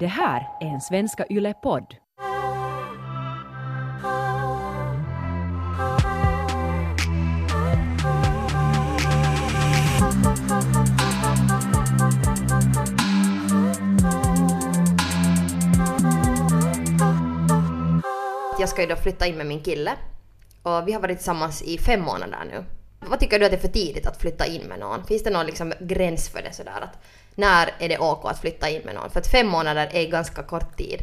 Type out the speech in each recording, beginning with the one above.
Det här är en Svenska Yle-podd. Jag ska ju då flytta in med min kille och vi har varit tillsammans i fem månader nu. Vad tycker du att det är för tidigt att flytta in med någon? Finns det någon liksom gräns för det sådär att när är det OK att flytta in med någon? För att fem månader är ganska kort tid.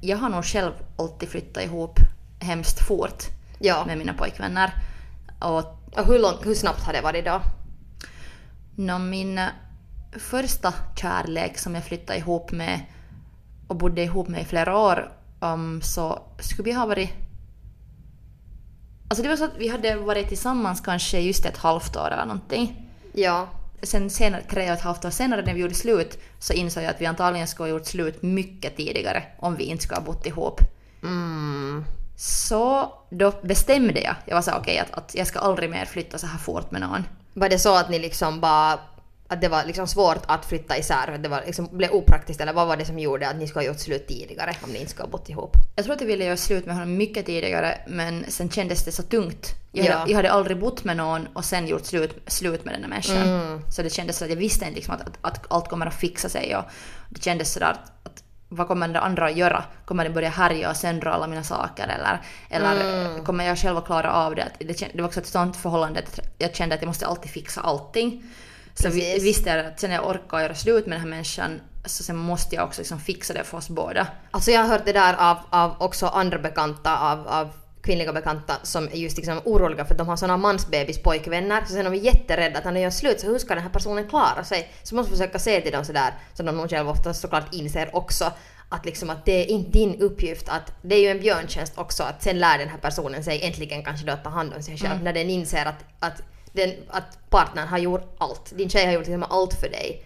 Jag har nog själv alltid flyttat ihop hemskt fort Ja. med mina pojkvänner. Och Och hur, lång, hur snabbt har det varit då? nå, min eh, första kärlek som jag flyttade ihop med och bodde ihop med i flera år um, så skulle vi ha varit... Alltså det var så att vi hade varit tillsammans kanske just ett halvt år eller någonting. Ja. Sen senare, tre och ett halvt år senare när vi gjorde slut så insåg jag att vi antagligen skulle ha gjort slut mycket tidigare om vi inte skulle ha bott ihop. Mm. Så då bestämde jag, jag var så okej att, att jag ska aldrig mer flytta så här fort med någon. Var det så att ni liksom bara att det var liksom svårt att flytta isär, att det var liksom, blev opraktiskt eller vad var det som gjorde att ni skulle ha gjort slut tidigare om ni inte skulle ha bott ihop? Jag tror att jag ville göra slut med honom mycket tidigare men sen kändes det så tungt. Jag, Ja. hade, jag hade aldrig bott med någon och sen gjort slut, slut med den här människan. Mm. Så det kändes så att jag visste inte liksom att, att, att allt kommer att fixa sig och det kändes sådär att, att vad kommer den andra att göra? Kommer det börja härja och söndra alla mina saker eller, eller Mm. kommer jag själv att klara av det? Det, det var också ett sånt förhållande att jag kände att jag måste alltid fixa allting. Så vi, Precis. visste jag att sen jag orkar göra slut med den här människan så sen måste jag också liksom fixa det för oss båda. Alltså jag har hört det där av, av också andra bekanta, av, av kvinnliga bekanta som är just liksom oroliga för att de har såna mansbebis pojkvänner. Så sen är de jätterädda att när de gör slut så hur ska den här personen klara sig? Så man måste försöka se till dem sådär, som de nog själva ofta såklart inser också. Att liksom att det är inte din uppgift att, det är ju en björntjänst också att sen lär den här personen sig äntligen kanske då att ta hand om sig själv. När den inser att, att, den, att partnern har gjort allt. Din tjej har gjort liksom allt för dig.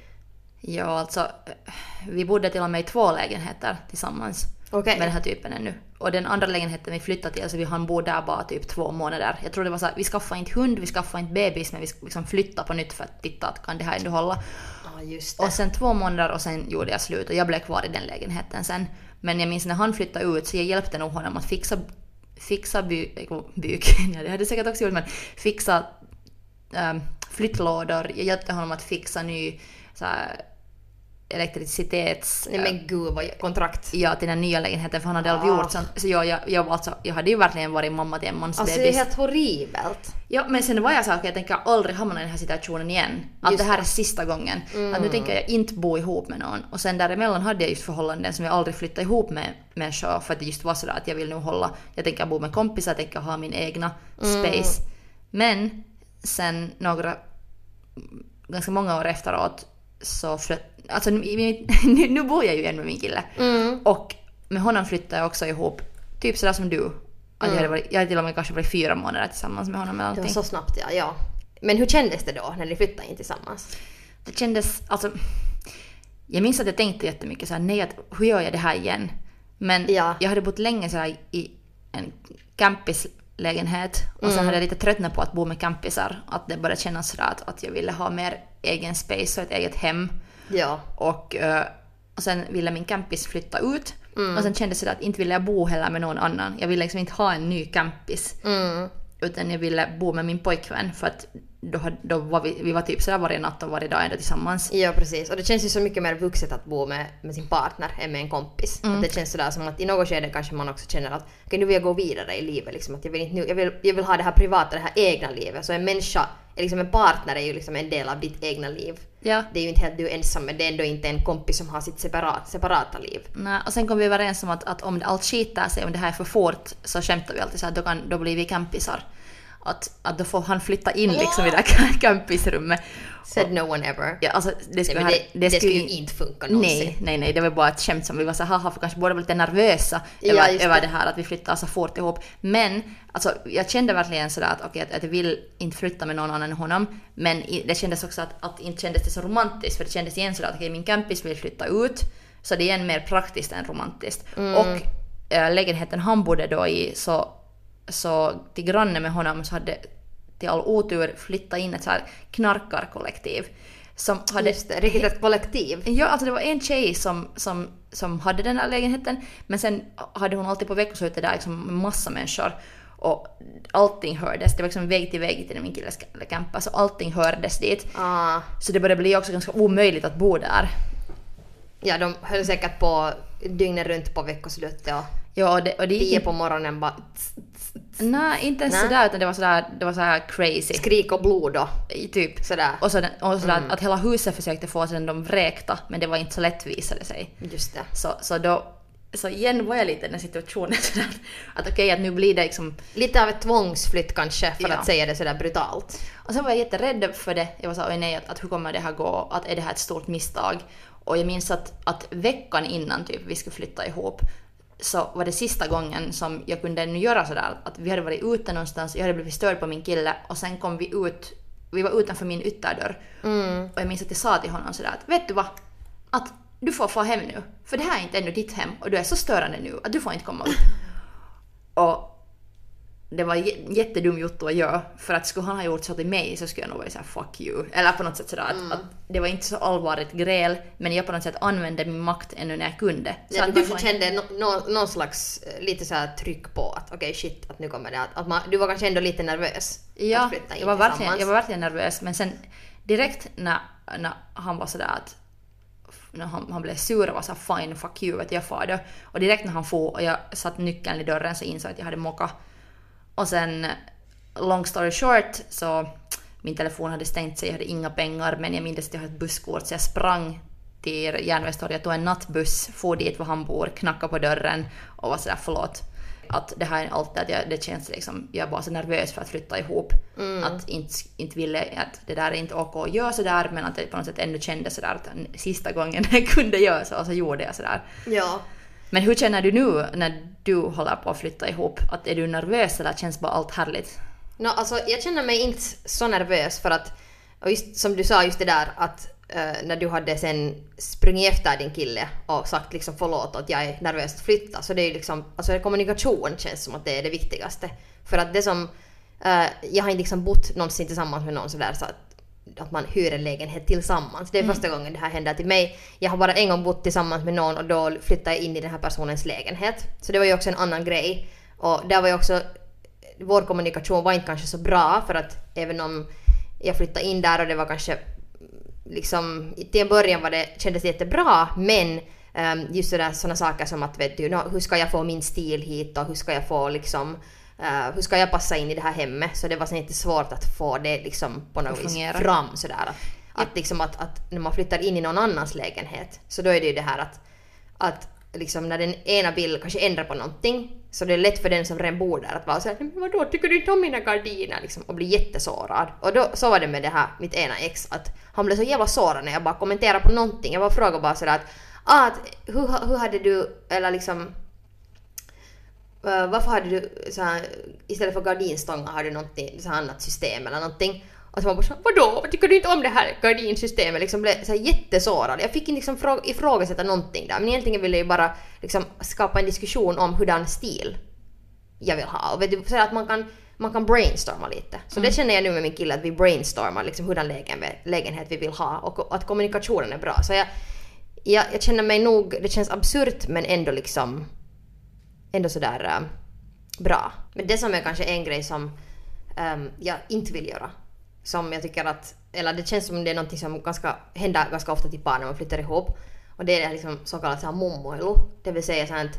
Ja, alltså eh, vi bodde till och med i två lägenheter tillsammans Okej. med den här typen ännu. Och den andra lägenheten vi flyttade till, alltså vi hann bo där bara typ två månader. Jag tror det var så här, vi skaffade inte hund, vi skaffade inte bebis, men vi liksom flyttade på nytt för att titta att kan det här ändå hålla. Det. Och sen två månader och sen gjorde jag slut och jag blev kvar i den lägenheten sen. Men jag minns när han flyttade ut så jag hjälpte nog honom att fixa, fixa by, eh, byk, ja, det hade jag säkert också gjort men fixa ähm, flyttlådor. Jag hjälpte honom att fixa ny så här, elektricitets... Nej men gud vad kontrakt. Ja, till den nya lägenheten för han hade aldrig Ah. gjort sånt. Så jag, jag, jag, alltså, jag hade ju verkligen varit mamma till en Alltså det är mansbebis. helt horribelt. Ja, men sen var jag så att jag tänker aldrig hamna i den här situationen igen. Att Just det här är sista gången. Att nu tänker jag inte bo ihop med någon. Och sen däremellan hade jag just förhållanden som jag aldrig flyttade ihop med människor för att det just var sådär att jag vill nu hålla, jag tänker bo med kompisar, jag tänker ha min egna space. Men sen några, ganska många år efteråt så flytt, alltså nu, nu, bor jag ju igen med min kille. Och med honom flyttade jag också ihop, typ sådär som du. Att jag, hade varit, jag hade till och med kanske varit fyra månader tillsammans med honom eller Det var så snabbt ja, ja. Men hur kändes det då när ni flyttade in tillsammans? Det kändes, alltså... Jag minns att jag tänkte jättemycket så här, nej att hur gör jag det här igen? Men Ja. jag hade bott länge så här, i en campislägenhet och Mm. sen hade jag lite tröttnat på att bo med campisar. Att det började kännas sådär att, att jag ville ha mer egen space och ett eget hem. Ja. Och, eh, och sen ville min campis flytta ut. Mm. Och sen kändes det att inte ville jag bo heller med någon annan. Jag ville liksom inte ha en ny campis. Mm. Utan jag ville bo med min pojkvän för att då, då var vi, vi var typ sådär varje natt och varje dag ändå tillsammans. Ja precis. Och det känns ju så mycket mer vuxet att bo med, med sin partner än med en kompis. Att det känns sådär som att i något skede kanske man också känner att okej nu vill jag gå vidare i livet liksom. Att jag vill, inte nu, jag, vill, jag vill ha det här privata, det här egna livet. Så en människa, liksom en partner är ju liksom en del av ditt egna liv. Ja. Det är ju inte helt du ensam men det är ändå inte en kompis som har sitt separat, separata liv. Nej, och sen kom vi överens om att, att om allt skiter sig, om det här är för fort, så skämtar vi alltid så att då, kan, då blir vi campisar. Att, att då får han flytta in liksom i det här campisrummet. Said no one ever. Ja, alltså, det Nej, skulle, här- det, det, skulle ju in- inte funka någonsin. Nej, nej, nej, det var bara ett skämt som vi var så haha, för kanske båda var lite nervösa Ja, över, över det. det här att vi flyttar så fort ihop. Men alltså, jag kände verkligen sådär att okej, att, att jag vill inte flytta med någon annan än honom. Men det kändes också att, att inte kändes det så romantiskt, för det kändes igen sådär att okej, min campis vill flytta ut. Så det är igen mer praktiskt än romantiskt. Och äh, lägenheten han bodde då i, så, så till grannen med honom så hade till all otur flyttat in ett så här knarkarkollektiv. som hade... Just det, riktigt ett kollektiv. Ja, alltså det var en tjej som, som, som hade den här lägenheten, men sen hade hon alltid på veckoslutet där liksom massa människor. Och allting hördes, det var liksom väg till väg till min killes campa, så allting hördes dit. Ah, Så det började bli också ganska omöjligt att bo där. ja, de höll säkert på dygnet runt på veckoslutet och Ja, och det, och det gick tio på morgonen bara Nej, inte ens sådär, utan det var sådär, det var sådär crazy. skrik och blod och I Typ. sådär. Och, så, och sådär att hela huset försökte få sen de vräkta, men det var inte så lätt visade sig. Just det. Så, så då, så igen var jag lite i den situationen sådär, att okej att nu blir det liksom Lite av ett tvångsflytt kanske för Ja. att säga det sådär brutalt. Och sen var jag jätterädd för det. Jag var så oj nej, att, att hur kommer det här gå? Att är det här ett stort misstag? Och jag minns att, att veckan innan typ vi skulle flytta ihop så var det sista gången som jag kunde nu göra sådär att vi hade varit ute någonstans, jag hade blivit störd på min kille och sen kom vi ut, vi var utanför min ytterdörr. Och jag minns att jag sa till honom sådär att vet du vad? Att du får få hem nu, för det här är inte ännu ditt hem och du är så störande nu att du får inte komma ut. Och det var jättedum Jotto att göra. För att skulle han ha gjort så till mig så skulle jag nog varit såhär 'fuck you' Eller på något sätt sådär att, att det var inte så allvarligt gräl men jag på något sätt använde min makt ännu när jag kunde. Så Ja, att du kanske får kände no, no, någon slags eh, lite så tryck på att okej shit att nu kommer det att, att man, du var kanske ändå lite nervös Ja, jag var, verkligen, jag var verkligen nervös men sen direkt när, när han var sådär att när han, han blev sur och var såhär fine fuck you att jag far då. Och direkt när han for och jag satt nyckeln i dörren så insåg jag att jag hade mockat. Och sen long story short så min telefon hade stängt sig, jag hade inga pengar men jag minns att jag hade ett busskort så jag sprang till Järnvägstorget, tog en nattbuss, for dit var han bor, knackade på dörren och var sådär förlåt. Att det här är alltid att jag, det känns liksom, jag är bara så nervös för att flytta ihop. Att inte, inte ville, att det där är inte OK att göra sådär men att det på något sätt ändå kändes sådär att sista gången jag kunde göra så, så gjorde jag sådär. Ja. Men hur känner du nu när du håller på att flytta ihop? Att är du nervös eller känns bara allt härligt? No, alltså, jag känner mig inte så nervös för att, och just som du sa just det där att uh, när du hade sen sprungit efter din kille och sagt liksom förlåt att jag är nervös att flytta så det är ju liksom, alltså kommunikation känns som att det är det viktigaste. För att det som, uh, jag har inte liksom bott någonsin tillsammans med någon sådär så att att man hyr en lägenhet tillsammans. Det är första gången det här händer till mig. Jag har bara en gång bott tillsammans med någon och då flyttade jag in i den här personens lägenhet. Så det var ju också en annan grej. Och där var ju också vår kommunikation var inte kanske så bra för att även om jag flyttade in där och det var kanske liksom till en början var det, kändes det jättebra men um, just sådana saker som att vet du, hur ska jag få min stil hit och hur ska jag få liksom eh, hur ska jag passa in i det här hemmet? Så det var sen inte svårt att få det liksom på något vis fram sådär. Att, att, liksom att, att när man flyttar in i någon annans lägenhet så då är det ju det här att, att liksom när den ena vill kanske ändra på någonting så det är lätt för den som redan bor där att vara såhär men vadå tycker du inte om mina gardiner liksom och bli jättesårad. Och då så var det med det här mitt ena ex att han blev så jävla sårad när jag bara kommenterade på någonting. Jag bara frågade bara sådär att, ah, att hur, hur hade du eller liksom Uh, varför hade du så här, istället för gardinstångar har du någonting, så här annat system eller någonting? Och så man bara så, vadå? Tycker du inte om det här gardinsystemet? Liksom blev så här jättesårad. Jag fick inte liksom frå- ifrågasätta någonting där men egentligen ville jag ju bara liksom skapa en diskussion om hurdan stil jag vill ha. Och vet du, så att man kan, man kan brainstorma lite. Så det känner jag nu med min kille att vi brainstormar liksom hurdan lägen, lägenhet vi vill ha och att kommunikationen är bra. Så jag, jag, jag känner mig nog, det känns absurt men ändå liksom ändå sådär um, bra. Men det som är kanske en grej som um, jag inte vill göra. Som jag tycker att, eller det känns som det är någonting som ganska, händer ganska ofta till par när man flyttar ihop. Och det är liksom så kallat mummoilu. Det vill säga sånt,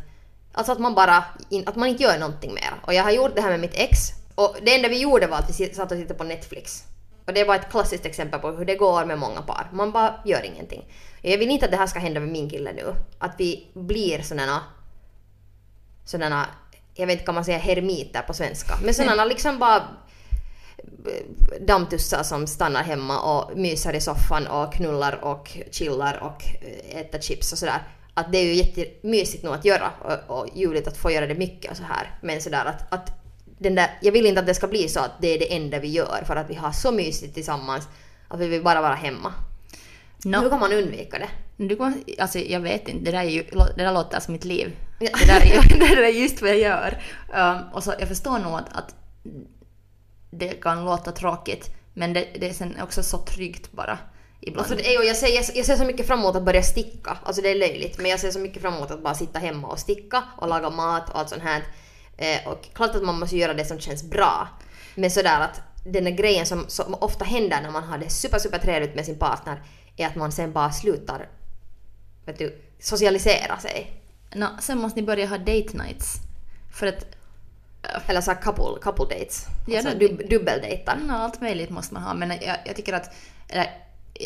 alltså att man bara, in, att man inte gör någonting mer. Och jag har gjort det här med mitt ex. Och det enda vi gjorde var att vi satt och tittade på Netflix. Och det var ett klassiskt exempel på hur det går med många par. Man bara gör ingenting. Jag vill inte att det här ska hända med min kille nu. Att vi blir sådana sådana, jag vet inte kan man säga hermiter på svenska, men sådana liksom bara eh, dammtussar som stannar hemma och myser i soffan och knullar och chillar och eh, äter chips och sådär. Att det är ju jättemysigt nog att göra och, och ljuvligt att få göra det mycket och så här. Men sådär att, att den där, jag vill inte att det ska bli så att det är det enda vi gör för att vi har så mysigt tillsammans att vi vill bara vara hemma. No. Hur kan man undvika det? Du kan, alltså jag vet inte, det där, är ju, det där låter som mitt liv. Det, där är, det där är just vad jag gör. Um, och så, jag förstår nog att, att det kan låta tråkigt, men det, det är sen också så tryggt bara. ibland. Alltså det är, jag, ser, jag, jag ser så mycket fram emot att börja sticka. Alltså det är löjligt men jag ser så mycket fram emot att bara sitta hemma och sticka och laga mat och allt sånt här. Eh, och klart att man måste göra det som känns bra. Men sådär att den där grejen som, som ofta händer när man har det super super trevligt med sin partner är att man sen bara slutar vet du, socialisera sig. Nå, sen måste ni börja ha date nights. För att Eller så här couple, couple dates. Ja, alltså dub, dubbeldejtar. no, allt möjligt måste man ha. Men jag, jag tycker att... Eller,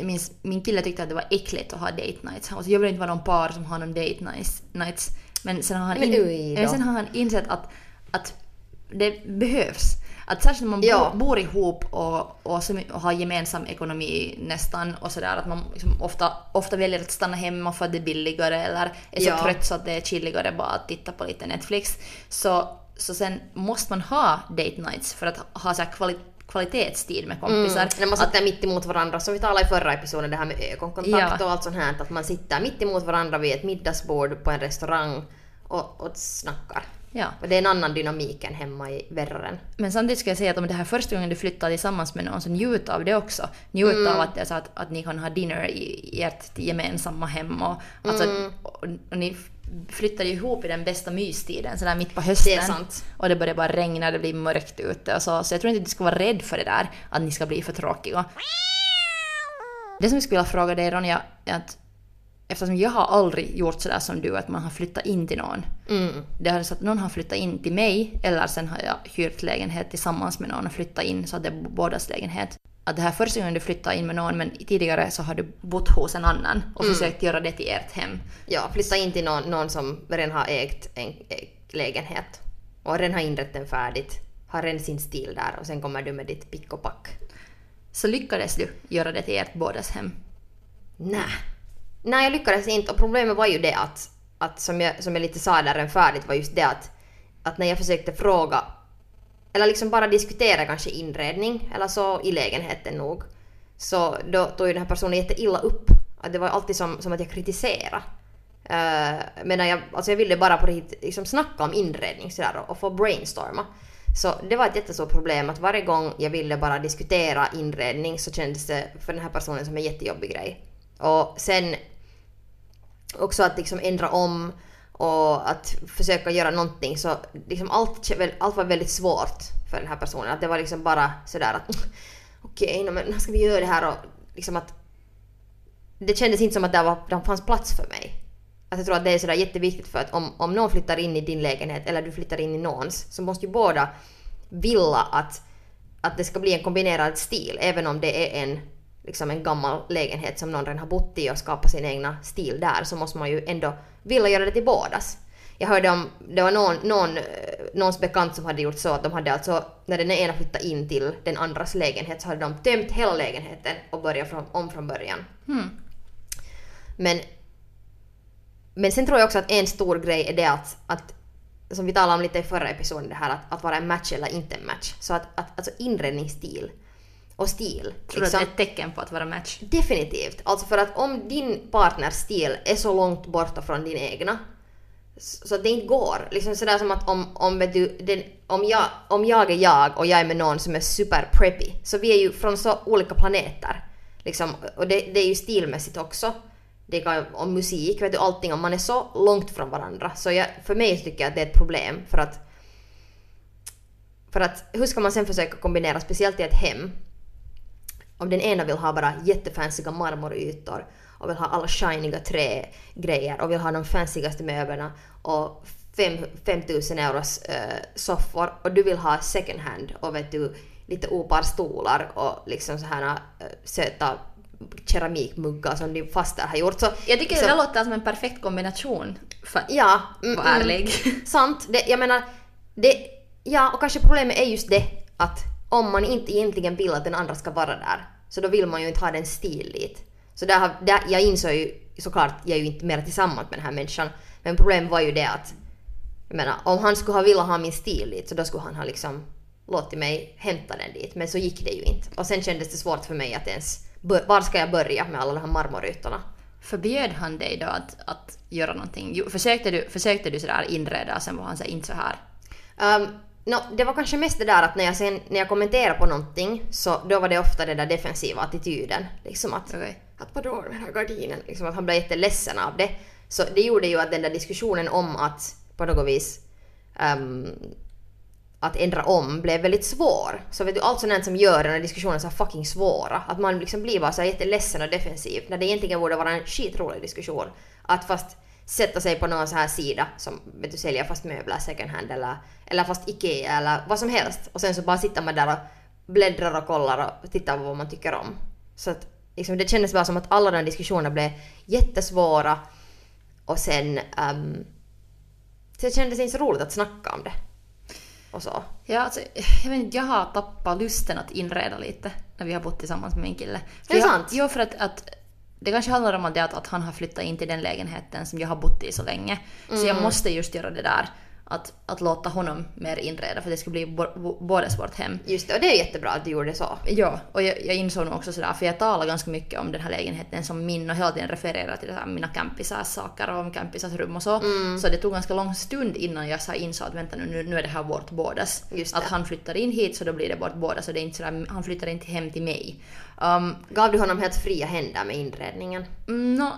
minns, min kille tyckte att det var äckligt att ha date nights. Han var så, jag vill inte vara någon par som har någon date nights. nights. Men sen har han, in, men sen har han insett att, att det behövs. Att särskilt när man Ja. bor, bor ihop och, och, och har gemensam ekonomi nästan och sådär att man liksom ofta, ofta väljer att stanna hemma för att det är billigare eller är så Ja. trött så att det är chilligare bara att titta på lite Netflix. Så, så sen måste man ha date nights för att ha så här kvali, kvalitetstid med kompisar. Mm, när man sitter mitt emot varandra, som vi talade i förra episoden, det här med ögonkontakt Ja. och allt sånt här, att man sitter mitt emot varandra vid ett middagsbord på en restaurang och, och snackar. Ja. Och det är en annan dynamik än hemma i verraren. Men samtidigt ska jag säga att om det här är första gången du flyttar tillsammans med någon så njut av det också. Njut Mm. av att, det är så att, att ni kan ha dinner i, i ert gemensamma hem och, alltså, Mm. och, och ni flyttar ihop i den bästa mystiden sådär mitt på hösten. Det är sant. Och det börjar bara regna, det blir mörkt ute och så. Så jag tror inte att du ska vara rädd för det där, att ni ska bli för tråkiga. Det som jag skulle vilja fråga dig Ronja, är att eftersom jag har aldrig gjort sådär som du, att man har flyttat in till någon. Mm. Det har så att någon har flyttat in till mig eller sen har jag hyrt lägenhet tillsammans med någon och flyttat in så att det är bådas lägenhet. Att det här är första gången du flyttar in med någon men tidigare så har du bott hos en annan och försökt göra det till ert hem. Ja, flytta in till någon, någon som redan har ägt en lägenhet och redan har inrett den färdigt, har redan sin stil där och sen kommer du med ditt pick och pack. Så lyckades du göra det till ert bådas hem. Nej. Nej, jag lyckades inte och problemet var ju det att, att som, jag, som jag lite sa där redan färdigt var just det att, att när jag försökte fråga eller liksom bara diskutera kanske inredning eller så i lägenheten nog så då tog ju den här personen jätteilla upp. Att det var alltid som, som att jag kritiserade. Uh, medan jag, alltså jag ville bara på riktigt liksom snacka om inredning sådär och, och få brainstorma. Så det var ett jättestort problem att varje gång jag ville bara diskutera inredning så kändes det för den här personen som en jättejobbig grej. Och sen också att liksom ändra om och att försöka göra någonting så liksom allt, allt var väldigt svårt för den här personen. Att det var liksom bara sådär att okej, okay, men när ska vi göra det här och liksom att det kändes inte som att det, var, det fanns plats för mig. Att jag tror att det är sådär jätteviktigt för att om, om någon flyttar in i din lägenhet eller du flyttar in i någons så måste ju båda vilja att, att det ska bli en kombinerad stil även om det är en, liksom en gammal lägenhet som någon redan har bott i och skapat sin egna stil där så måste man ju ändå vilja göra det till bådas. Jag hörde om, det var någon, någon, någons bekant som hade gjort så att de hade alltså, när den ena flyttade in till den andras lägenhet så hade de tömt hela lägenheten och börjat från, om från början. Hmm. Men, men sen tror jag också att en stor grej är det att, att som vi talade om lite i förra episoden, det här att, att vara en match eller inte en match. Så att, att alltså inredningsstil och stil. Tror du att det är ett tecken på att vara match? Definitivt. Alltså för att om din partners stil är så långt borta från din egna så att det inte går. Liksom sådär som att om, om, vet du, den, om, jag, om jag är jag och jag är med någon som är super preppy så vi är ju från så olika planeter. Liksom, och det, det är ju stilmässigt också. Det kan om musik, vet du, allting. Om man är så långt från varandra. Så jag, för mig tycker jag att det är ett problem för att för att hur ska man sen försöka kombinera, speciellt i ett hem, om den ena vill ha bara jättefansiga marmorytor och vill ha alla shiniga trägrejer och vill ha de fancigaste möblerna och fem, 5000 euros äh, soffor och du vill ha second hand och vet du lite opar stolar och liksom så här äh, söta keramikmuggar som din faster har gjort. Så, Jag tycker så, det låter som en perfekt kombination. För att Ja. mm, vara mm. ärlig. Sant. Det, jag menar, det, ja och kanske problemet är just det att om man inte egentligen vill att den andra ska vara där så då vill man ju inte ha den stiligt. Så där, har, där, jag insåg ju såklart, jag är ju inte mer tillsammans med den här människan, men problemet var ju det att jag menar, om han skulle ha velat ha min stil dit så då skulle han ha liksom låtit mig hämta den dit. Men så gick det ju inte. Och sen kändes det svårt för mig att ens, var ska jag börja med alla de här marmorytorna? Förbjöd han dig då att, att göra någonting? Jo, försökte, du, försökte du sådär inreda och sen var han såhär inte så här. Um, no, det var kanske mest det där att när jag sen när jag kommenterade på någonting så då var det ofta den där defensiva attityden. Liksom att Okej. att vadå den här gardinen? Liksom att han blev jätteledsen av det. Så det gjorde ju att den där diskussionen om att på något vis ehm, att ändra om blev väldigt svår. Så vet du, allt sånt som gör den här diskussionen så fucking svåra. Att man liksom blir bara så här jätteledsen och defensiv när det egentligen borde vara en skitrolig diskussion. Att fast sätta sig på någon så här sida som vet du, säljer fast möbler second hand eller, eller fast IKEA eller vad som helst. Och sen så bara sitter man där och bläddrar och kollar och tittar på vad man tycker om. Så att liksom, det kändes bara som att alla de diskussionerna blev jättesvåra och sen um, så det kändes inte så roligt att snacka om det. Och så. Ja, alltså, jag vet inte, jag har tappat lusten att inreda lite när vi har bott tillsammans med min kille. För Är det jag, sant? Jo, för att, att det kanske handlar om att, att, han har flyttat in till den lägenheten som jag har bott i så länge. Så Mm. jag måste just göra det där. Att, att låta honom mer inreda för det ska bli bo- bådas vårt hem. Just det, och det är jättebra att du gjorde så. Ja, och jag, jag insåg nog också sådär, för jag talar ganska mycket om den här lägenheten som min och hela tiden refererar till här, mina campisars saker och campisars rum och så. Mm. Så det tog ganska lång stund innan jag så insåg att vänta nu, nu, är det här vårt bådas. Att han flyttar in hit så då blir det vårt bådas så det är inte sådär, han flyttar inte hem till mig. Um, Gav du honom helt fria händer med inredningen? mm, nå,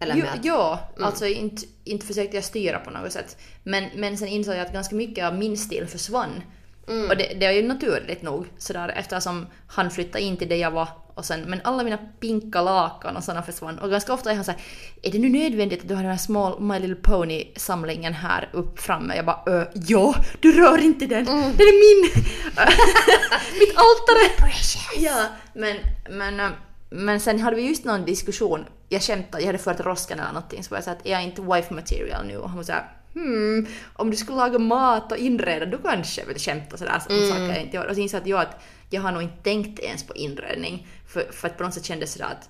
Eller jo, med att- ja, alltså inte, inte försökte jag styra på något sätt. Men, men sen insåg jag att ganska mycket av min stil försvann. Mm. Och det, det är ju naturligt nog sådär eftersom han flyttade in till det jag var och sen, men alla mina pinka lakan och sådana försvann. Och ganska ofta är han såhär, är det nu nödvändigt att du har den här small My Little Pony-samlingen här upp framme? Jag bara, ö, ja, du rör inte den! Den är min! Mitt altare! Ja, men, men, äh, men sen hade vi just någon diskussion, jag skämtade, jag hade fört roskan eller någonting, så var jag såhär är jag inte wife material nu? Och han var såhär hmm, om du skulle laga mat och inreda då kanske, vet du, skämta sådär om Mm. saker jag inte gör. Och så insåg jag att, jag, jag har nog inte tänkt ens på inredning, för, för att på något sätt kändes det att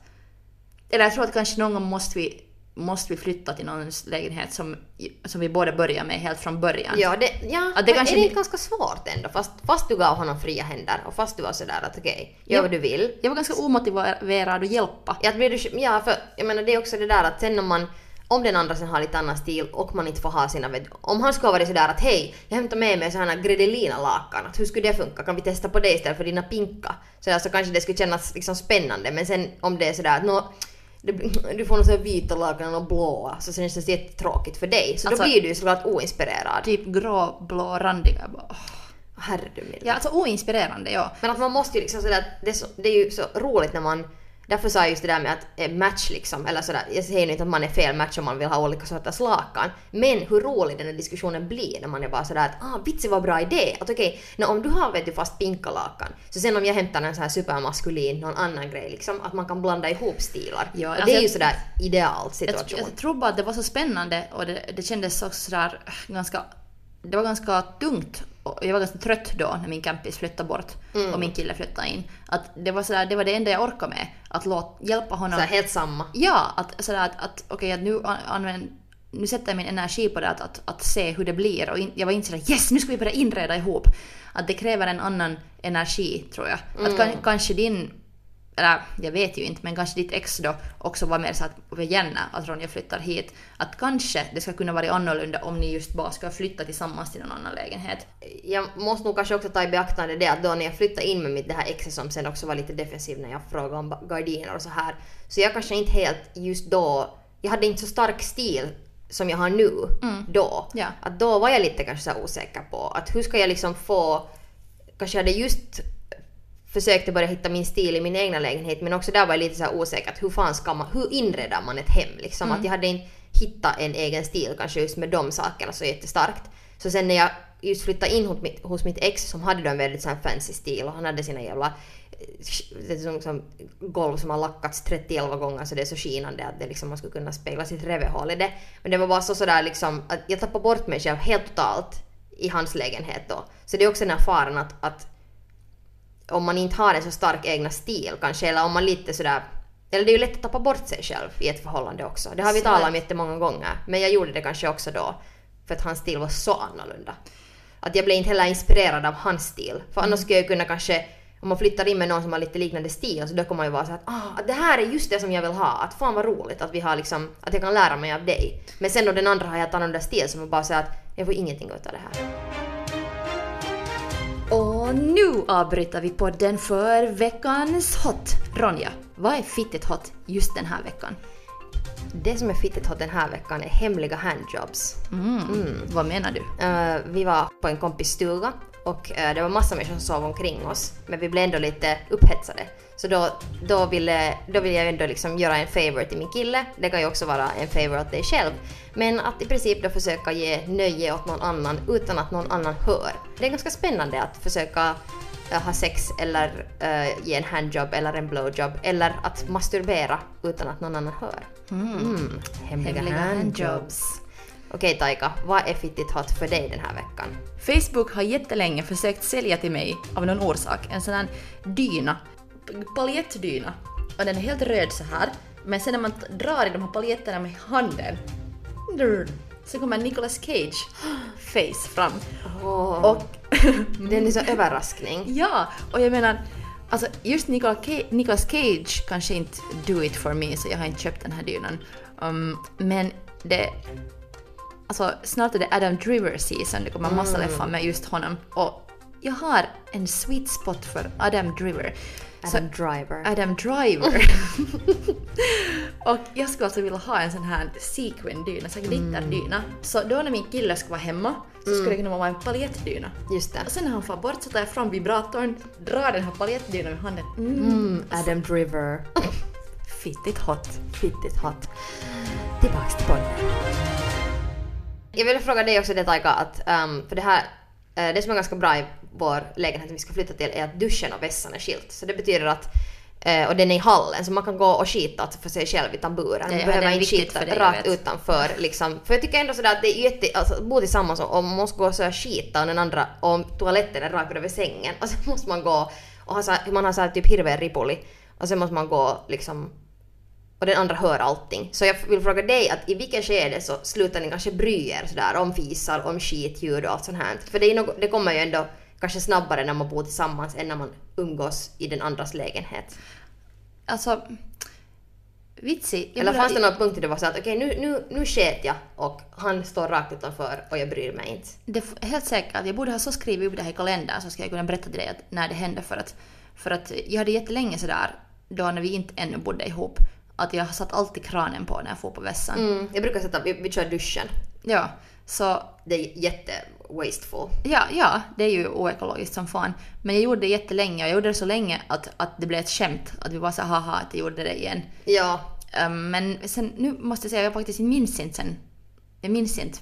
eller jag tror att kanske någon gång måste vi, måste vi flytta till någons lägenhet som, som vi båda börjar med helt från början. Ja, det, ja Att det kanske är det inte ganska svårt ändå? Fast, fast du gav honom fria händer och fast du var sådär att okej, gör Ja. vad du vill. Jag var ganska omotiverad att hjälpa. Ja, att blir du, ja, för jag menar det är också det där att sen om man om den andra sen har lite annan stil och man inte får ha sina... Om han skulle ha varit sådär att hej, jag hämtar med mig sådana gredelina-lakan, hur skulle det funka? Kan vi testa på det istället för dina pinka? Så, där, så kanske det skulle kännas liksom spännande, men sen om det är sådär att nå, du får några vita lakan och blåa, så känns det jättetråkigt för dig. Så Alltså- då blir du ju såklart oinspirerad. Typ grå, blå, randiga. Bara. Herre du milde. Ja, alltså oinspirerande, ja. Men att man måste ju liksom sådär, det är, så, det är ju så roligt när man Därför sa jag just det där med att eh, match liksom, eller sådär, jag säger inte att man är fel match om man vill ha olika sorters lakan. Men hur rolig den här diskussionen blir när man är bara sådär att ah vitsi vad bra idé. Att okej, nå om du har vet du fast pinka lakan, så sen om jag hämtar en sån här supermaskulin, någon annan grej liksom, att man kan blanda ihop stilar. Ja, alltså det är ju jag- sådär ideal Jag, situation. jag tror bara att det var så spännande och det, det kändes också sådär äh, ganska... Det var ganska tungt jag var ganska trött då när min campis flyttade bort Mm. och min kille flyttade in. Att det var sådär, det var det enda jag orkade med. Att låt, hjälpa honom. Såhär helt samma. Ja, att, sådär att, att okej, att nu an- använd, nu sätter jag min energi på det att, att, att se hur det blir och in, jag var inte sådär yes nu ska vi börja inreda ihop. Att det kräver en annan energi tror jag. Att kan, kanske din, eller jag vet ju inte, men kanske ditt ex då också var mer så att gärna att Ronja flyttar hit. Att kanske det ska kunna vara annorlunda om ni just bara ska flytta tillsammans till någon annan lägenhet. jag måste nog kanske också ta i beaktande det att då när jag flyttade in med mitt det här exet som sen också var lite defensiv när jag frågade om gardiner och så här. Så jag kanske inte helt just då, jag hade inte så stark stil som jag har nu då. Ja. Att då var jag lite kanske så osäker på att hur ska jag liksom få, kanske jag hade just försökt att börja hitta min stil i min egna lägenhet men också där var jag lite så här osäker att hur fan ska man, hur inreder man ett hem liksom? Att jag hade inte hittat en egen stil kanske just med de sakerna så jättestarkt. Så sen när jag just flyttade in hos mitt, hos mitt ex som hade då en väldigt här fancy stil och han hade sina jävla eh, det är som, som golv som har lackats 31 gånger så det är så skinande att det liksom, man skulle kunna spegla sitt rövhål i det. Men det var bara så sådär liksom att jag tappade bort mig själv helt totalt i hans lägenhet då. Så det är också den här faran att, att om man inte har en så stark egna stil kanske, eller om man lite sådär... Eller det är ju lätt att tappa bort sig själv i ett förhållande också. Det har vi talat om jättemånga gånger. Men jag gjorde det kanske också då. För att hans stil var så annorlunda. Att jag blev inte heller inspirerad av hans stil. För annars skulle jag kunna kanske... Om man flyttar in med någon som har lite liknande stil så då kommer man ju vara så att ah, att det här är just det som jag vill ha. Att fan vad roligt att vi har liksom... Att jag kan lära mig av dig. Men sen då den andra har helt annorlunda stil så man bara säger att jag får ingenting ut av det här. Och nu avbryter vi podden för veckans hot. Ronja, vad är fittigt hot just den här veckan? Det som är fittigt hot den här veckan är hemliga handjobs. Vad menar du? Eh, vi var på en kompis stuga och eh, det var massa människor som sov omkring oss. Men vi blev ändå lite upphetsade. Så då, då, ville, då ville jag ändå liksom göra en favor till min kille. Det kan ju också vara en favor åt dig själv. Men att i princip då försöka ge nöje åt någon annan utan att någon annan hör. Det är ganska spännande att försöka eh, ha sex eller eh, ge en handjob eller en blowjob eller att masturbera utan att någon annan hör. Mm. Hemliga, Hemliga handjobs. handjobs. Okej Taika, vad är fittigt hot för dig den här veckan? Facebook har jättelänge försökt sälja till mig av någon orsak en sån här dyna, paljettdyna. Och den är helt röd så här. Men sen när man drar i de här paljetterna med handen så kommer Nicolas Cage face fram. Åh, Och det är en liksom överraskning. ja, och jag menar Alltså just Nicolas Cage, Nicolas Cage kanske inte do it for me så jag har inte köpt den här dynan. Um, men det... Alltså snart är det Adam Driver season, det kommer massa leffar med just honom. Och jag har en sweet spot för Adam Driver. Så- Adam Driver. Adam Driver. och jag skulle alltså vilja ha en sån här sequin-dyna, så glitterdyna. Så då när min kille skulle vara hemma så skulle det kunna vara en paljettdyna. Just det. Och sen när han får bort så tar jag fram vibratorn, drar den här paljettdynan med handen. Mm. Mm, Adam Driver. Fittigt hot. Fittigt hot. Tillbaks till podden. Jag vill fråga dig också det Taika, att um, för det här, det som är ganska bra i vår lägenhet som vi ska flytta till är att duschen och vässan är skilt. Så det betyder att eh, och den är i hallen så man kan gå och skita för sig själv i tamburen. Man ja, behöver inte skita dig, rakt utanför liksom. För jag tycker ändå sådär att det är jätte, alltså bo tillsammans och, och man måste gå och så skita och den andra, och toaletten är rakt bredvid sängen och sen måste man gå och ha så man har så här typ hirveän ripuli och sen måste man gå liksom och den andra hör allting. Så jag vill fråga dig att i vilket skede så slutar ni kanske bry er sådär om fisar, om skitljud och allt sånt här? För det, är något, det kommer ju ändå kanske snabbare när man bor tillsammans än när man umgås i den andras lägenhet. Alltså, vitsi. jag Eller fanns det någon punkt där det var så att okej nu, nu, nu sket jag och han står rakt utanför och jag bryr mig inte. Det är helt säkert, jag borde ha så skrivit upp det här i kalendern så ska jag kunna berätta till dig att när det hände för att, för att jag hade jättelänge sådär, då när vi inte ännu bodde ihop, att jag satt alltid kranen på när jag får på vässan. Mm, jag brukar sätta, vi, vi kör duschen. Ja, så Det är jätte wasteful. Ja, ja, det är ju oekologiskt som fan. Men jag gjorde det jättelänge och jag gjorde det så länge att, att det blev ett skämt. Att vi var så haha att jag gjorde det igen. Ja, Um, men sen, nu måste jag säga, jag faktiskt minns inte sen. Jag minns inte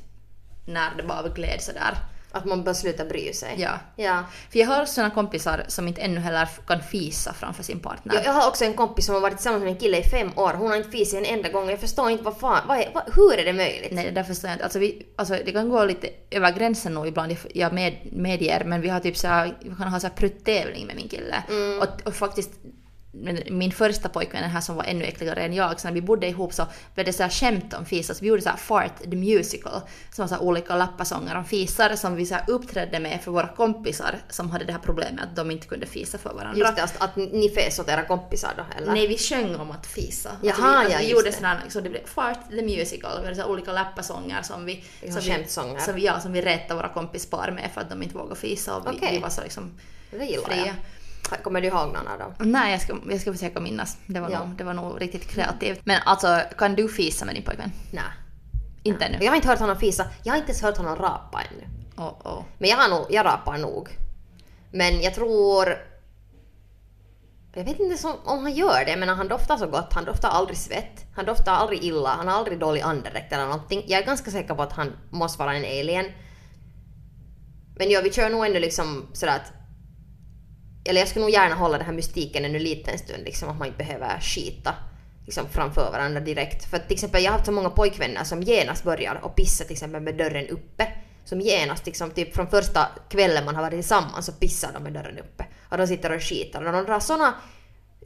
när det bara gled sådär. Att man bör sluta bry sig. Ja. ja. För jag har såna kompisar som inte ännu heller kan fisa framför sin partner. Jag, jag har också en kompis som har varit tillsammans med en kille i fem år. Hon har inte fisit en enda gång. Jag förstår inte vad fan, vad är, vad, hur är det möjligt? Nej, det där förstår jag inte. Alltså, vi, alltså det kan gå lite över gränsen nog ibland, jag med, medger, men vi har typ så här, vi kan ha så här pruttävling med min kille. Och, och faktiskt, men min första pojkvän, den här som var ännu äckligare än jag, så när vi bodde ihop så blev det så här skämt om fisar, så vi gjorde så här Fart the Musical, som var så olika lappasånger om fisar som vi så här uppträdde med för våra kompisar som hade det här problemet att de inte kunde fisa för varandra. Just det, att, att ni fes åt era kompisar då eller? Nej, vi sjöng om att fisa. Jaha, alltså, vi, alltså, ja, vi gjorde sådana, så det blev Fart the Musical, hade så olika lappasånger som vi... Som vi, skämtsånger. som vi, ja, som vi retade våra kompispar med för att de inte vågade fisa och vi, Okej. vi var så liksom Det gillar fria. jag. Kommer du ihåg någon av dem? Nej, jag ska, jag ska försöka minnas. Det var, Ja. nog, det var nog riktigt kreativt. Men alltså, kan du fisa med din pojkvän? Nej. Inte ännu? Jag har inte hört honom fisa. Jag har inte ens hört honom rapa ännu. Oh, oh. Men jag, har nog, jag rapar nog. Men jag tror... Jag vet inte om han gör det, men han doftar så gott. Han doftar aldrig svett. Han doftar aldrig illa. Han har aldrig dålig andedräkt eller någonting. Jag är ganska säker på att han måste vara en alien. Men ja, vi kör nog ändå liksom sådär att... Eller jag skulle nog gärna hålla den här mystiken ännu en liten stund, liksom att man inte behöver skita liksom framför varandra direkt. För att till exempel jag har haft så många pojkvänner som genast börjar och pissa till exempel med dörren uppe. Som genast liksom typ från första kvällen man har varit tillsammans så pissar de med dörren uppe. Och de sitter och skitar och de drar såna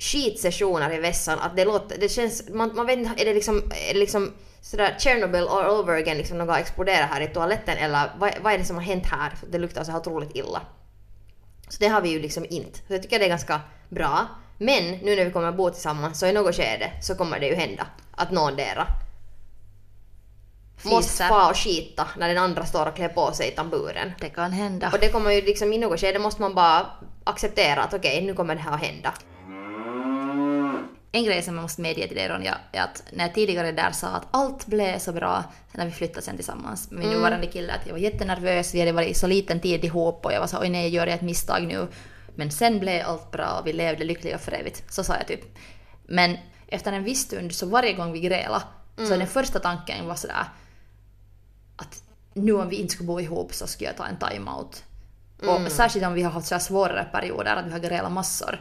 skitsessioner i vässan att det låter, det känns, man, man vet inte, är det liksom, är det liksom sådär Chernobyl all over again, liksom något exploderar här i toaletten eller vad, vad är det som har hänt här? Det luktar så här otroligt illa. Så det har vi ju liksom inte. Så jag tycker det är ganska bra. Men nu när vi kommer att bo tillsammans så i något skede så kommer det ju hända att någon dera måste få och skita när den andra står och klär på sig i tamburen. Det kan hända. Och det kommer ju liksom i något skede måste man bara acceptera att okej, nu kommer det här att hända. En grej som jag måste medge till dig Ronja är att när jag tidigare där sa att allt blev så bra sen när vi flyttade sen tillsammans med min nuvarande kille att jag var jättenervös, vi hade varit så liten tid ihop och jag var så oj nej, gör jag ett misstag nu? Men sen blev allt bra och vi levde lyckliga för evigt. Så sa jag typ. Men efter en viss stund så varje gång vi grälade så den första tanken var sådär att nu om vi inte skulle bo ihop så skulle jag ta en time-out. Och särskilt om vi har haft så här svårare perioder, att vi har grälat massor,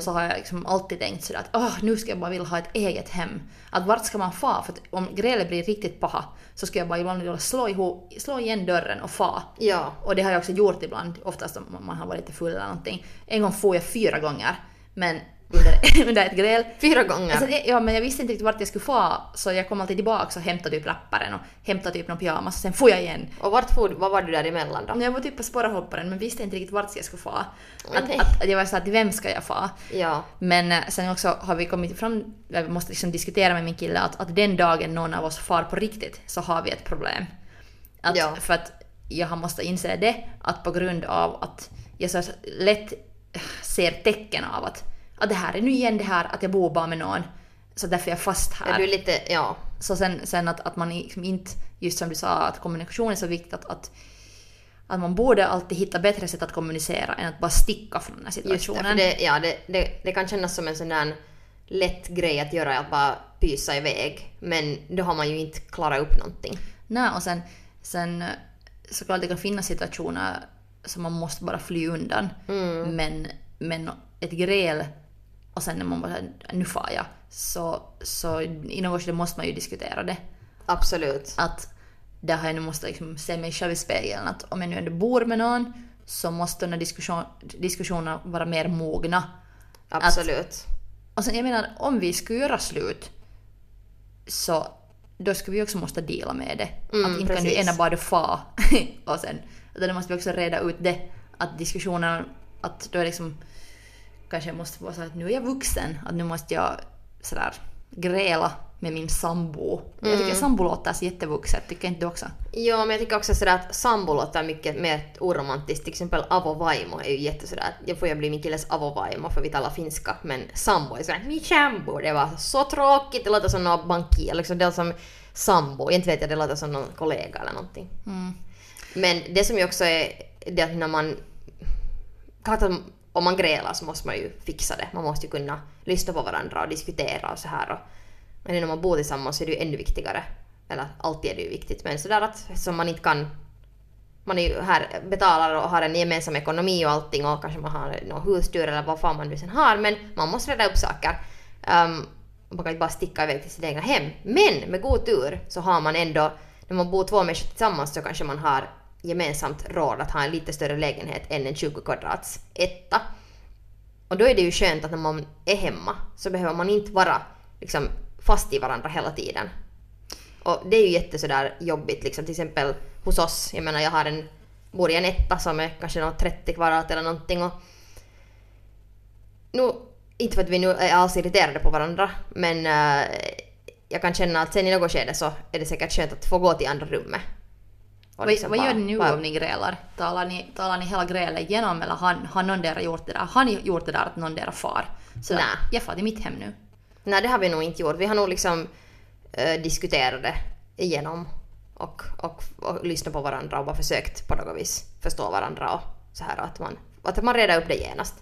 så har jag liksom alltid tänkt sådär att åh, nu ska jag bara vilja ha ett eget hem. Att vart ska man fa? För om grälet blir riktigt paha så ska jag bara ibland vilja slå, ihop, slå igen dörren och fa. Ja. Och det har jag också gjort ibland, oftast om man har varit lite full eller någonting. En gång får jag fyra gånger, men under, under ett gräl. Fyra gånger. Alltså, ja, men jag visste inte riktigt vart jag skulle få, så jag kom alltid tillbaka och hämtade typ lapparen och hämtade typ någon pyjamas och sen får jag igen. Och vart for, vad var du däremellan då? Jag var typ på spårhopparen men visste inte riktigt vart jag skulle få. Att, nej. att, att jag var såhär, till vem ska jag få? Ja. Men eh, sen också har vi kommit fram, vi måste liksom diskutera med min kille att, att den dagen någon av oss far på riktigt så har vi ett problem. Att, Ja. För att jag måste inse det, att på grund av att jag så lätt ser tecken av att, att det här är nu igen det här att jag bor bara med någon. Så därför är jag fast här. Är du lite, ja. Så sen, sen att, att man liksom inte, just som du sa, att kommunikation är så viktigt att, att, att man borde alltid hitta bättre sätt att kommunicera än att bara sticka från den här Just det, situationen. det, ja, det, det, det kan kännas som en sån där lätt grej att göra, att bara pysa iväg. Men då har man ju inte klarat upp någonting. Nej, och sen, sen eh, såklart det kan finnas situationer som man måste bara fly undan. Mm. Men, men ett gräl och sen när man bara nu far jag. Så, så i något skede måste man ju diskutera det. Absolut. att där har jag nu måste liksom se mig själv i spegeln att om jag nu ändå bor med någon så måste den här diskussion, diskussionerna vara mer mogna. Absolut. Och sen jag menar om vi skulle göra slut så då skulle vi också måste deala med det. Mm, att inte kan du precis. ena bara fa och sen utan då måste vi också reda ut det. Att diskussionen, att då är liksom kanske jag måste vara så att nu är jag vuxen, att nu måste jag sådär gräla med min sambo. Jag Mm. tycker sambo låter så jättevuxet, tycker inte du också? Ja, men jag tycker också sådär att sambo låter mycket mer oromantiskt. Till exempel avovaimo är ju jätte sådär, jag får ju bli min killes avovaimo för vi talar finska. Men sambo är sådär, min sambo. Det var så tråkigt, det låter som någon bankier, liksom det är som sambo. Inte vet jag, det låter som någon kollega eller någonting. Men det som ju också är det att när man... Klart att om man grälar så måste man ju fixa det. Man måste ju kunna lyssna på varandra och diskutera och så här. Och, men när man bor tillsammans så är det ju ännu viktigare. Eller alltid är det ju viktigt. Men sådär att som man inte kan... Man är ju här, betalar och har en gemensam ekonomi och allting och kanske man har något husdjur eller vad fan man nu sen har. Men man måste reda upp saker. Um, man kan inte bara sticka iväg till sitt egna hem. Men med god tur så har man ändå, när man bor två människor tillsammans så kanske man har gemensamt råd att ha en lite större lägenhet än en 20 kvadrats etta. Och då är det ju skönt att när man är hemma så behöver man inte vara liksom, fast i varandra hela tiden. Och det är ju jättesådär jobbigt liksom till exempel hos oss. Jag menar jag har en, bor i en etta som är kanske någon 30 kvadrat eller någonting och nu, inte för att vi nu är alls irriterade på varandra men uh, jag kan känna att sen i något skede så är det säkert skönt att få gå till andra rummet. Vad, liksom vad gör ni nu bara- om ni grälar? Talar ni, talar ni hela grälet igenom eller har, har någon där gjort det där? Har ni gjort det där att någon där far? Så Nä. jag far till mitt hem nu. Nej, det har vi nog inte gjort. Vi har nog liksom eh, diskuterat det igenom och, och, och lyssnat på varandra och bara försökt på något vis förstå varandra och så här att man, att man reder upp det genast.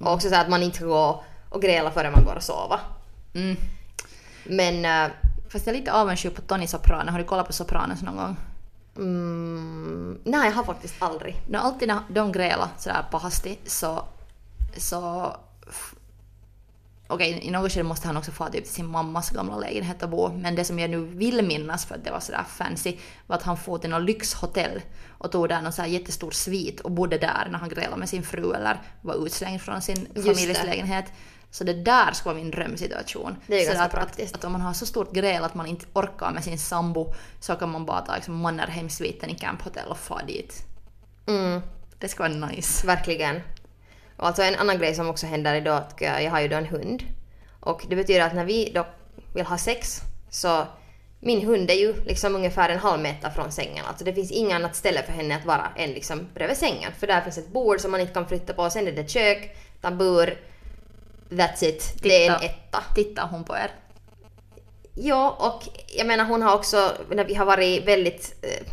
Och också så att man inte ska gå och gräla förrän man går och sova. Mm. Men eh, Fast jag är lite avundsjuk på Tony Soprano. Har du kollat på Sopranos någon gång? Mm, nej, jag har faktiskt aldrig. No, alltid när de grälar sådär pahasti så... så f- Okej, i något skede måste han också få typ till sin mammas gamla lägenhet och bo. Men det som jag nu vill minnas för att det var sådär fancy var att han får till någon lyxhotell och tog där någon sån här jättestor svit och bodde där när han grälade med sin fru eller var utslängd från sin familjs lägenhet. Så det där skulle vara min drömsituation. Det är så ganska att, praktiskt. Att, att om man har så stort gräl att man inte orkar med sin sambo så kan man bara ta liksom, Mannerheim-sviten i Camp Hotel och få dit. Mm. Det ska vara nice. Verkligen. Och alltså en annan grej som också händer att jag har ju då en hund. Och det betyder att när vi då vill ha sex så min hund är ju liksom ungefär en halv meter från sängen. Alltså det finns inget annat ställe för henne att vara än liksom bredvid sängen. För där finns ett bord som man inte kan flytta på. Sen är det kök, tambur. That's it. Det är en etta. Tittar hon på er? Ja, och jag menar hon har också, när vi har varit väldigt eh,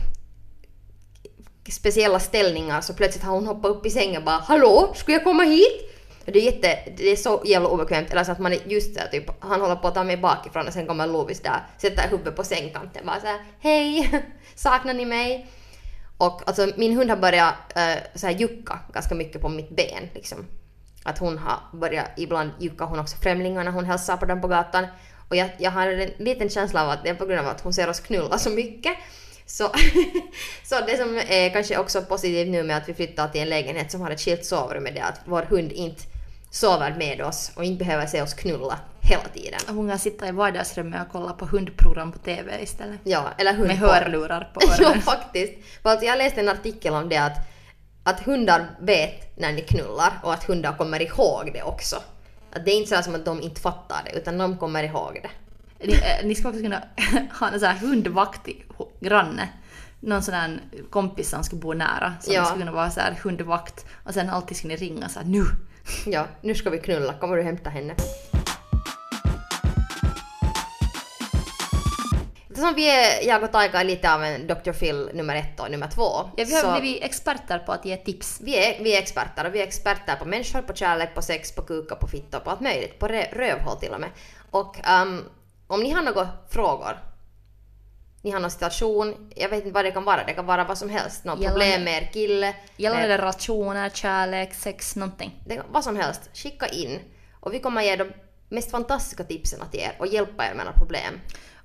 speciella ställningar så plötsligt har hon hoppat upp i sängen och bara ”Hallå, skulle jag komma hit?” Det är, jätte, det är så jävla obekvämt, eller så att man är just där typ, han håller på att ta mig bakifrån och sen kommer Lovis där, sätter huvudet på sängkanten bara såhär ”Hej, saknar ni mig?” Och alltså min hund har börjat uh, så här jucka ganska mycket på mitt ben liksom. Att hon har börjat, ibland jucka hon också främlingar när hon hälsar på dem på gatan. Och jag, jag har en liten känsla av att det är på grund av att hon ser oss knulla så mycket. Så, så det som är kanske också positivt nu med att vi flyttar till en lägenhet som har ett skilt sovrum är det att vår hund inte sover med oss och inte behöver se oss knulla hela tiden. Hon kan sitta i vardagsrummet och kolla på hundprogram på TV istället. Ja, eller hundporr. Med hörlurar på öronen. ja, faktiskt. För jag läste en artikel om det att, att hundar vet när ni knullar och att hundar kommer ihåg det också. Att det är inte så som att de inte fattar det utan de kommer ihåg det. Ni, eh, ni ska också kunna ha en sån här hundvaktig granne. Någon sån här kompis som ska bo nära. Som Ja. skulle kunna vara så här hundvakt. Och sen alltid ska ni ringa så här nu. Ja, nu ska vi knulla, kommer du hämta henne? Eftersom vi är, jag och Taika är lite av en Dr. Phil nummer ett och nummer två. Ja, vi har så blivit experter på att ge tips. vi, är, vi är experter och vi är experter på människor, på kärlek, på sex, på kuka, på fitta, på allt möjligt. På rö- rövhål till och med. Och ehm, om ni har några frågor, ni har någon situation, jag vet inte vad det kan vara, det kan vara vad som helst. Något Gällande- problem med er kille, Gällande med- relationer, kärlek, sex, någonting. det, vad som helst, skicka in. Och vi kommer ge de mest fantastiska tipsen till er och hjälpa er med era problem.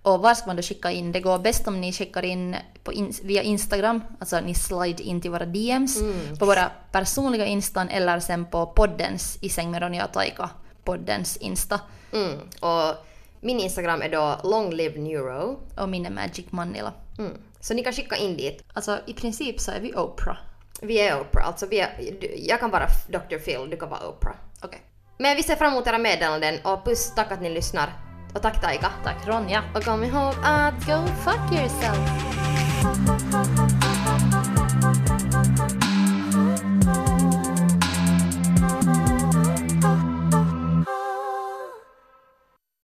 Och var ska man då skicka in? Det går bäst om ni skickar in in, via Instagram, alltså ni slide in till våra DMs på våra personliga instan eller sen på poddens i säng med Ronja och Taika, poddens insta. Mm. Och min Instagram är då longliveneuro. Och min är Magic Manila. Mm. Så ni kan skicka in dit. Alltså i princip så är vi Oprah. Vi är Oprah, alltså vi är, jag kan vara Dr. Phil, du kan vara Oprah. Okej. Men vi ser fram emot era meddelanden och puss, tack att ni lyssnar. Och tack Taika. Tack Ronja. Och kom ihåg att Go fuck yourself!